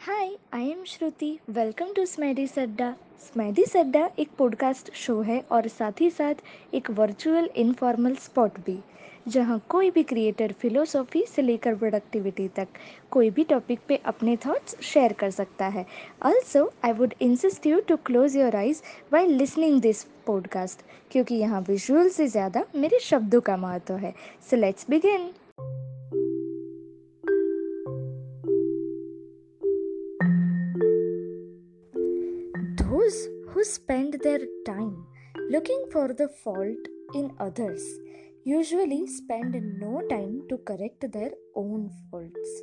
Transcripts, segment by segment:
Hi I am Shruti welcome to स्मैडी सड्डा स्मैडी सड्डा एक podcast show है और साथ ही साथ एक वर्चुअल इनफॉर्मल स्पॉट भी, जहाँ कोई भी क्रिएटर फिलोसॉफी से लेकर प्रोडक्टिविटी तक कोई भी टॉपिक पे अपने थॉट्स शेयर कर सकता है। Also I would insist you to close your eyes while listening this podcast क्योंकि यहाँ विजुअल से ज़्यादा मेरे शब्दों का महत्व है। So let's begin who spend their time looking for the fault in others usually spend no time to correct their own faults.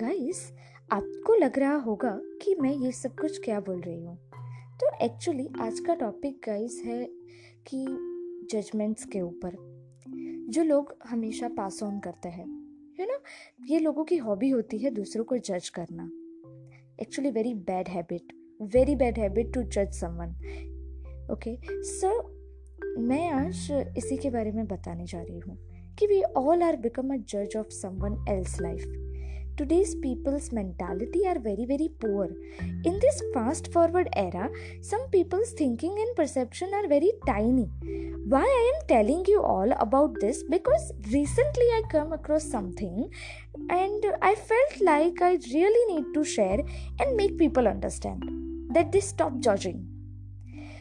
Guys, आपको लग रहा होगा कि मैं ये सब कुछ क्या बोल रही हूँ। तो एक्चुअली आज का टॉपिक गाइस है कि जजमेंट्स के ऊपर जो लोग हमेशा पास ऑन करते हैं यू नो? ये लोगों की हॉबी होती है दूसरों को जज करना। Actually very bad habit very bad habit to जज समवन ओके सो मैं आज इसी के बारे में बताने जा रही हूँ कि we all are become a जज of someone else life today's peoples mentality are very very poor in this fast forward era some peoples thinking and perception are very tiny why I am telling you all about this because recently I come across something and I felt like I really need to share and make people understand that they stop judging.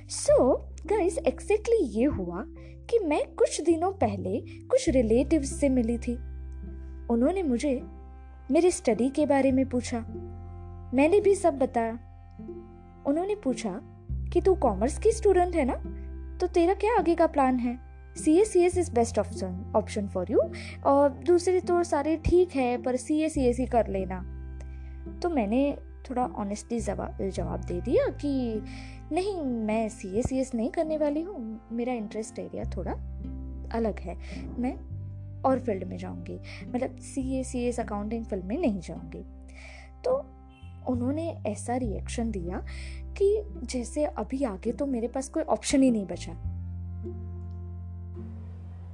So, guys, exactly ये हुआ कि मैं कुछ दिनों पहले कुछ relatives से मिली थी। उन्होंने मुझे मेरी स्टडी के बारे में पूछा। मैंने भी सब बताया। उन्होंने पूछा कि तू कॉमर्स की स्टूडेंट है ना? तो तेरा क्या आगे का प्लान है? C S C S is best option option for you और दूसरे तो सारे ठीक है, पर सी एस सी एस ही कर लेना। तो मैंने थोड़ा ऑनेस्टली जवाब दे दिया कि नहीं, मैं सी एस सी एस नहीं करने वाली हूँ। मेरा इंटरेस्ट एरिया थोड़ा अलग है। मैं और फ़ील्ड में जाऊँगी। मतलब C A C S accounting field में नहीं जाऊँगी। तो उन्होंने ऐसा रिएक्शन दिया कि जैसे अभी आगे तो मेरे पास कोई ऑप्शन ही नहीं बचा।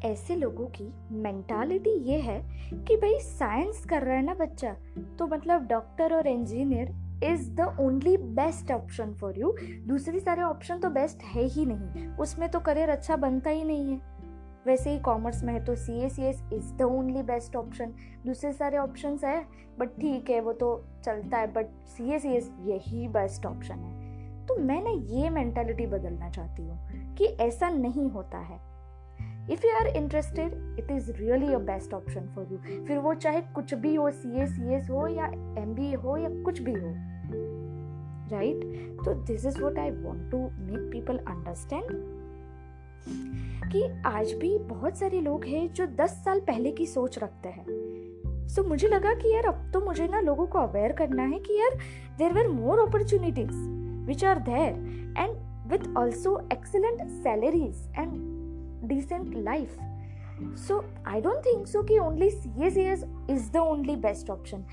ऐसे लोगों की मेंटालिटी ये है कि भाई साइंस कर रहा है ना बच्चा तो मतलब डॉक्टर और engineer is the only best option for you दूसरे सारे ऑप्शन तो बेस्ट है ही नहीं। उसमें तो करियर अच्छा बनता ही नहीं है। वैसे ही कॉमर्स में है तो C S C S is the only best option दूसरे सारे ऑप्शन है बट ठीक है, वो तो चलता है but C S C S यही बेस्ट ऑप्शन है। तो मैं ना ये मेंटेलिटी बदलना चाहती हूँ कि ऐसा नहीं होता है। If you are interested it is really a best option for you फिर वो चाहे कुछ भी हो सी एस सी एस हो या एम बी ए हो या कुछ भी हो राइट तो this is what I want to make people understand कि आज भी बहुत सारे लोग हैं जो 10 साल पहले की सोच रखते हैं। सो so, मुझे लगा कि यार अब तो मुझे ना लोगों को अवेयर करना है कि यार there were more opportunities which are there and with also excellent salaries and decent life so I don't think so कि only C S C S is the only best option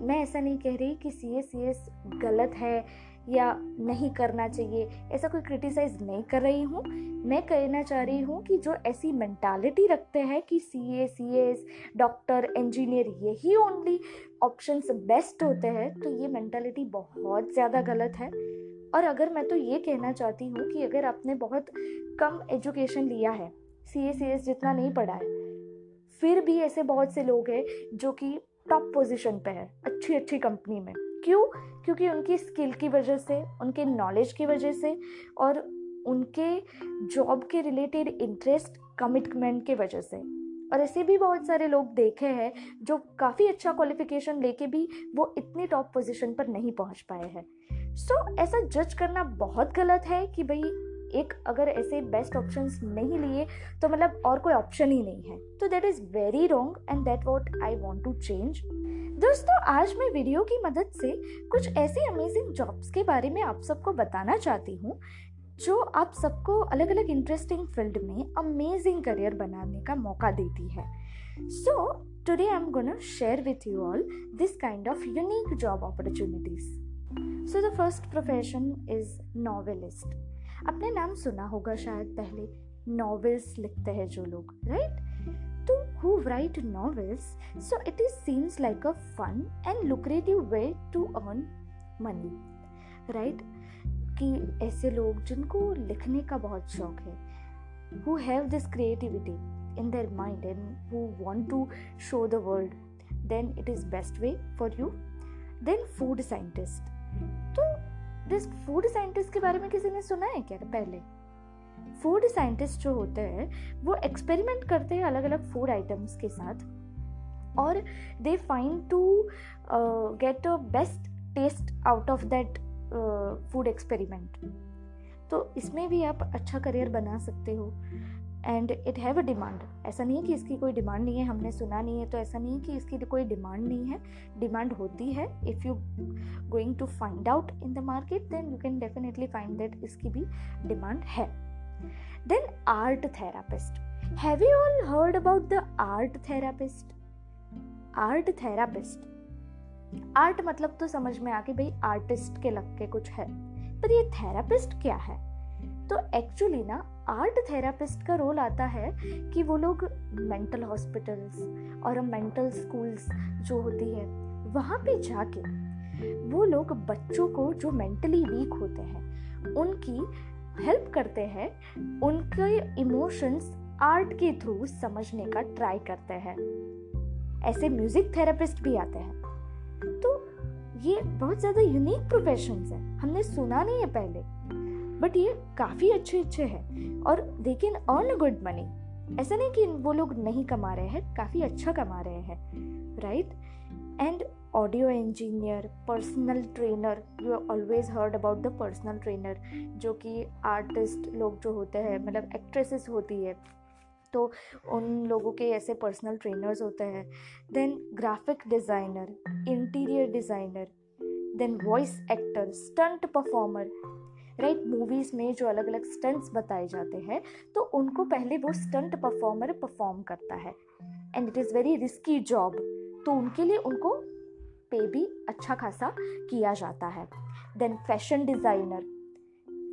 मैं ऐसा नहीं कह रही कि सी एस सी एस गलत है या नहीं करना चाहिए। ऐसा कोई क्रिटिसाइज नहीं कर रही हूँ। मैं कहना चाह रही हूँ कि जो ऐसी मेंटालिटी रखते हैं कि C A C S doctor engineer यही ओनली ऑप्शन बेस्ट होते हैं तो ये मेंटालिटी बहुत ज़्यादा गलत है। और अगर मैं तो ये कहना चाहती हूँ कि अगर आपने बहुत कम एजुकेशन लिया है सी ए सी एस जितना नहीं पढ़ा है। फिर भी ऐसे बहुत से लोग हैं जो कि टॉप पोजीशन पे है अच्छी अच्छी कंपनी में। क्यों? क्योंकि उनकी स्किल की वजह से उनके नॉलेज की वजह से और उनके जॉब के रिलेटेड इंटरेस्ट कमिटमेंट के वजह से। और ऐसे भी बहुत सारे लोग देखे हैं जो काफ़ी अच्छा क्वालिफिकेशन लेके भी वो इतनी टॉप पोजीशन पर नहीं पहुँच पाए हैं। सो so, ऐसा जज करना बहुत गलत है कि भाई एक अगर ऐसे बेस्ट ऑप्शंस नहीं लिए तो मतलब और कोई ऑप्शन ही नहीं है। तो that is very wrong and that what I want to change दोस्तों, आज मैं वीडियो की मदद से कुछ ऐसे अमेजिंग जॉब्स के बारे में आप सबको बताना चाहती हूँ, जो आप सबको अलग अलग इंटरेस्टिंग फ़ील्ड में अमेजिंग करियर बनाने का मौका देती है। So today I am gonna share with you all this kind of unique job opportunities so the first profession is novelist आपने नाम सुना होगा शायद पहले। नॉवेल्स लिखते हैं जो लोग राइट तो who write novels so it is seems like a fun and lucrative way to earn money right कि ऐसे लोग जिनको लिखने का बहुत शौक है who have this creativity in their mind and who want to show the world then it is best way for you then food scientist तो दिस फ़ूड साइंटिस्ट के बारे में किसी ने सुना है क्या पहले? फ़ूड साइंटिस्ट जो होते हैं, वो एक्सपेरिमेंट करते हैं अलग अलग फ़ूड आइटम्स के साथ और they find to get a best taste out of that food experiment तो इसमें भी आप अच्छा करियर बना सकते हो। And it have a demand ऐसा नहीं है कि इसकी कोई डिमांड नहीं है, हमने सुना नहीं है तो ऐसा नहीं है कि इसकी कोई डिमांड नहीं है। डिमांड होती है। If you going to find out in the market then you can definitely find that इसकी भी डिमांड है। Then art therapist have you all heard about the art therapist art therapist art मतलब तो समझ में आ कि भाई आर्टिस्ट के लग के कुछ है। पर ये थेरापिस्ट क्या है? तो एक्चुअली ना आर्ट थेरापिस्ट का रोल आता है कि वो लोग मेंटल हॉस्पिटल्स और मेंटल स्कूल्स जो होती है, वहाँ पे जाके वो लोग बच्चों को जो मेंटली वीक होते हैं, उनकी हेल्प करते हैं, उनके इमोशंस आर्ट के थ्रू समझने का ट्राई करते हैं। ऐसे म्यूज़िक थेरेपिस्ट भी आते हैं। तो ये बहुत ज़्यादा यूनिक प्रोफेशन है। हमने सुना नहीं है पहले। बट ये काफ़ी अच्छे अच्छे हैं। और they can earn good money ऐसा नहीं कि वो लोग नहीं कमा रहे हैं, काफ़ी अच्छा कमा रहे हैं right and audio engineer personal trainer you always heard about the personal trainer जो कि आर्टिस्ट लोग जो होते हैं मतलब एक्ट्रेसेस होती है तो उन लोगों के ऐसे पर्सनल ट्रेनर्स होते हैं। Then graphic designer interior designer then voice actor stunt performer right movies में जो अलग अलग स्टंट्स बताए जाते हैं तो उनको पहले वो स्टंट परफॉर्मर परफॉर्म करता है। And it is very risky job तो उनके लिए उनको पे भी अच्छा खासा किया जाता है। Then fashion designer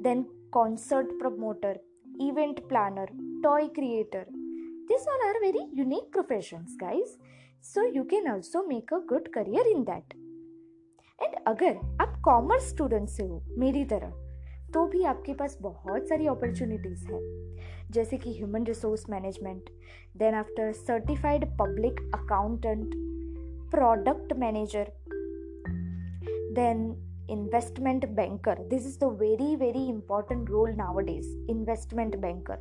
then concert promoter event planner toy creator this all are very unique professions guys so you can also make a good career in that and अगर आप कॉमर्स स्टूडेंट से हो, मेरी तरह तो भी आपके पास बहुत सारी अपॉर्चुनिटीज़ है। जैसे कि human resource management then after certified public accountant product manager then investment banker this is the very very important role nowadays investment banker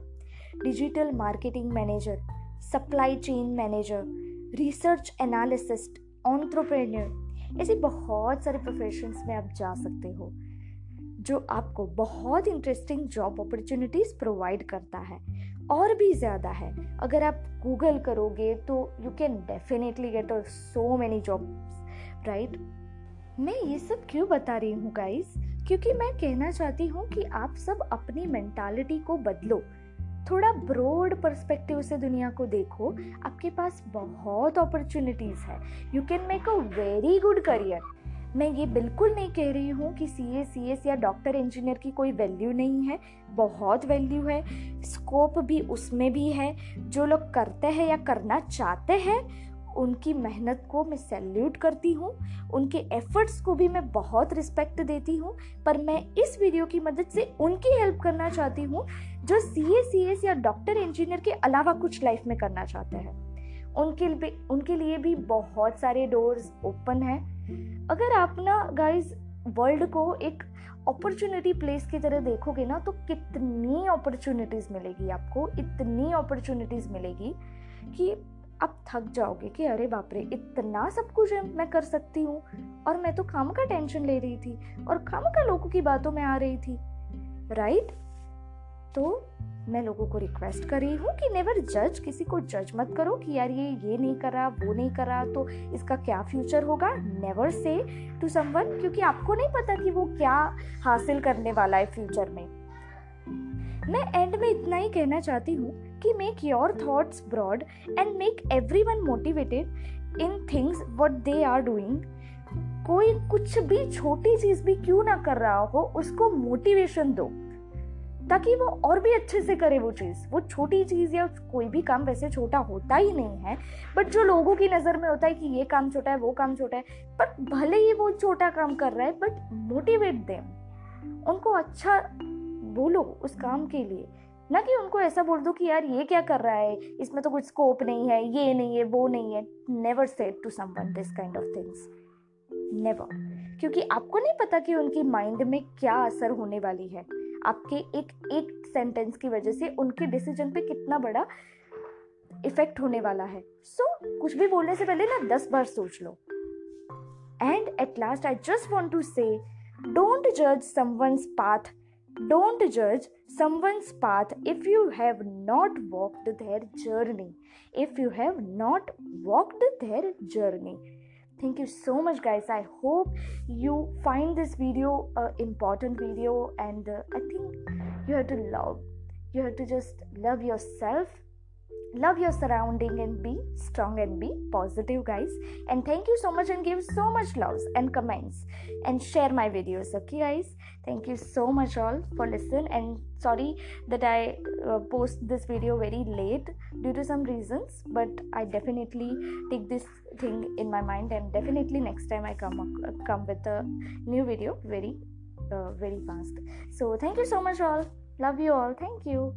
digital marketing manager supply chain manager research analyst entrepreneur ऐसे बहुत सारे professions में आप जा सकते हो। जो आपको बहुत इंटरेस्टिंग जॉब अपॉर्चुनिटीज़ प्रोवाइड करता है। और भी ज़्यादा है। अगर आप गूगल करोगे तो यू कैन डेफिनेटली गेट और सो मैनी जॉब्स राइट मैं ये सब क्यों बता रही हूँ गाइस क्योंकि मैं कहना चाहती हूँ कि आप सब अपनी मेंटालिटी को बदलो। थोड़ा ब्रॉड पर्सपेक्टिव से दुनिया को देखो। आपके पास बहुत अपॉर्चुनिटीज़ है। You can make a very good career मैं ये बिल्कुल नहीं कह रही हूँ कि सी ए सी एस या डॉक्टर इंजीनियर की कोई वैल्यू नहीं है। बहुत वैल्यू है। स्कोप भी उसमें भी है। जो लोग करते हैं या करना चाहते हैं, उनकी मेहनत को मैं सैल्यूट करती हूँ। उनके एफर्ट्स को भी मैं बहुत रिस्पेक्ट देती हूँ। पर मैं इस वीडियो की मदद से उनकी हेल्प करना चाहती हूँ, जो सी ए सी एस या डॉक्टर इंजीनियर के अलावा कुछ लाइफ में करना चाहते हैं। उनके लिए उनके लिए भी बहुत सारे डोर्स ओपन हैं। अगर आप ना गाइस वर्ल्ड को एक अपॉर्चुनिटी प्लेस की तरह देखोगे ना तो कितनी अपॉर्चुनिटीज़ मिलेगी आपको, इतनी अपॉर्चुनिटीज़ मिलेगी कि आप थक जाओगे कि अरे बाप रे, इतना सब कुछ मैं कर सकती हूँ और मैं तो काम का टेंशन ले रही थी और काम का लोगों की बातों में आ रही थी राइट तो मैं लोगों को रिक्वेस्ट कर रही हूँ कि नेवर जज किसी को जज मत करो कि यार ये ये नहीं करा वो नहीं करा तो इसका क्या फ्यूचर होगा? नेवर से टू समवन क्योंकि आपको नहीं पता कि वो क्या हासिल करने वाला है फ्यूचर में। मैं एंड में इतना ही कहना चाहती हूँ कि make your thoughts broad and make everyone motivated in things what they are doing कोई कुछ भी छोटी चीज़ भी क्यों ना कर रहा हो, उसको मोटिवेशन दो। ताकि वो और भी अच्छे से करे वो चीज़। वो छोटी चीज़ या कोई भी काम वैसे छोटा होता ही नहीं है बट जो लोगों की नज़र में होता है कि ये काम छोटा है, वो काम छोटा है, पर भले ही वो छोटा काम कर रहा है बट मोटिवेट देम उनको अच्छा बोलो उस काम के लिए। ना कि उनको ऐसा बोल दो कि यार ये क्या कर रहा है, इसमें तो कुछ स्कोप नहीं है, ये नहीं है, वो नहीं है। Never set to someone this kind of things never क्योंकि आपको नहीं पता कि उनकी माइंड में क्या असर होने वाली है। आपके एक एक सेंटेंस की वजह से उनके डिसीज़न पे कितना बड़ा इफ़ेक्ट होने वाला है। सो so, कुछ भी बोलने से पहले ना दस बार सोच लो। And at last I just want to से डोंट जज समवंस पाथ डोंट जज someone's path if you have not walked their journey if you have not walked their journey thank you so much guys. I hope you find this video a important video and uh, i think you have to love you have to just love yourself love your surrounding and be strong and be positive guys. And thank you so much and give so much loves and comments and share my videos okay guys? Thank you so much all for listening and sorry that i uh, post this video very late due to some reasons but i definitely take this thing in my mind and definitely next time i come uh, come with a new video very uh, very fast. So thank you so much all. Love you all. Thank you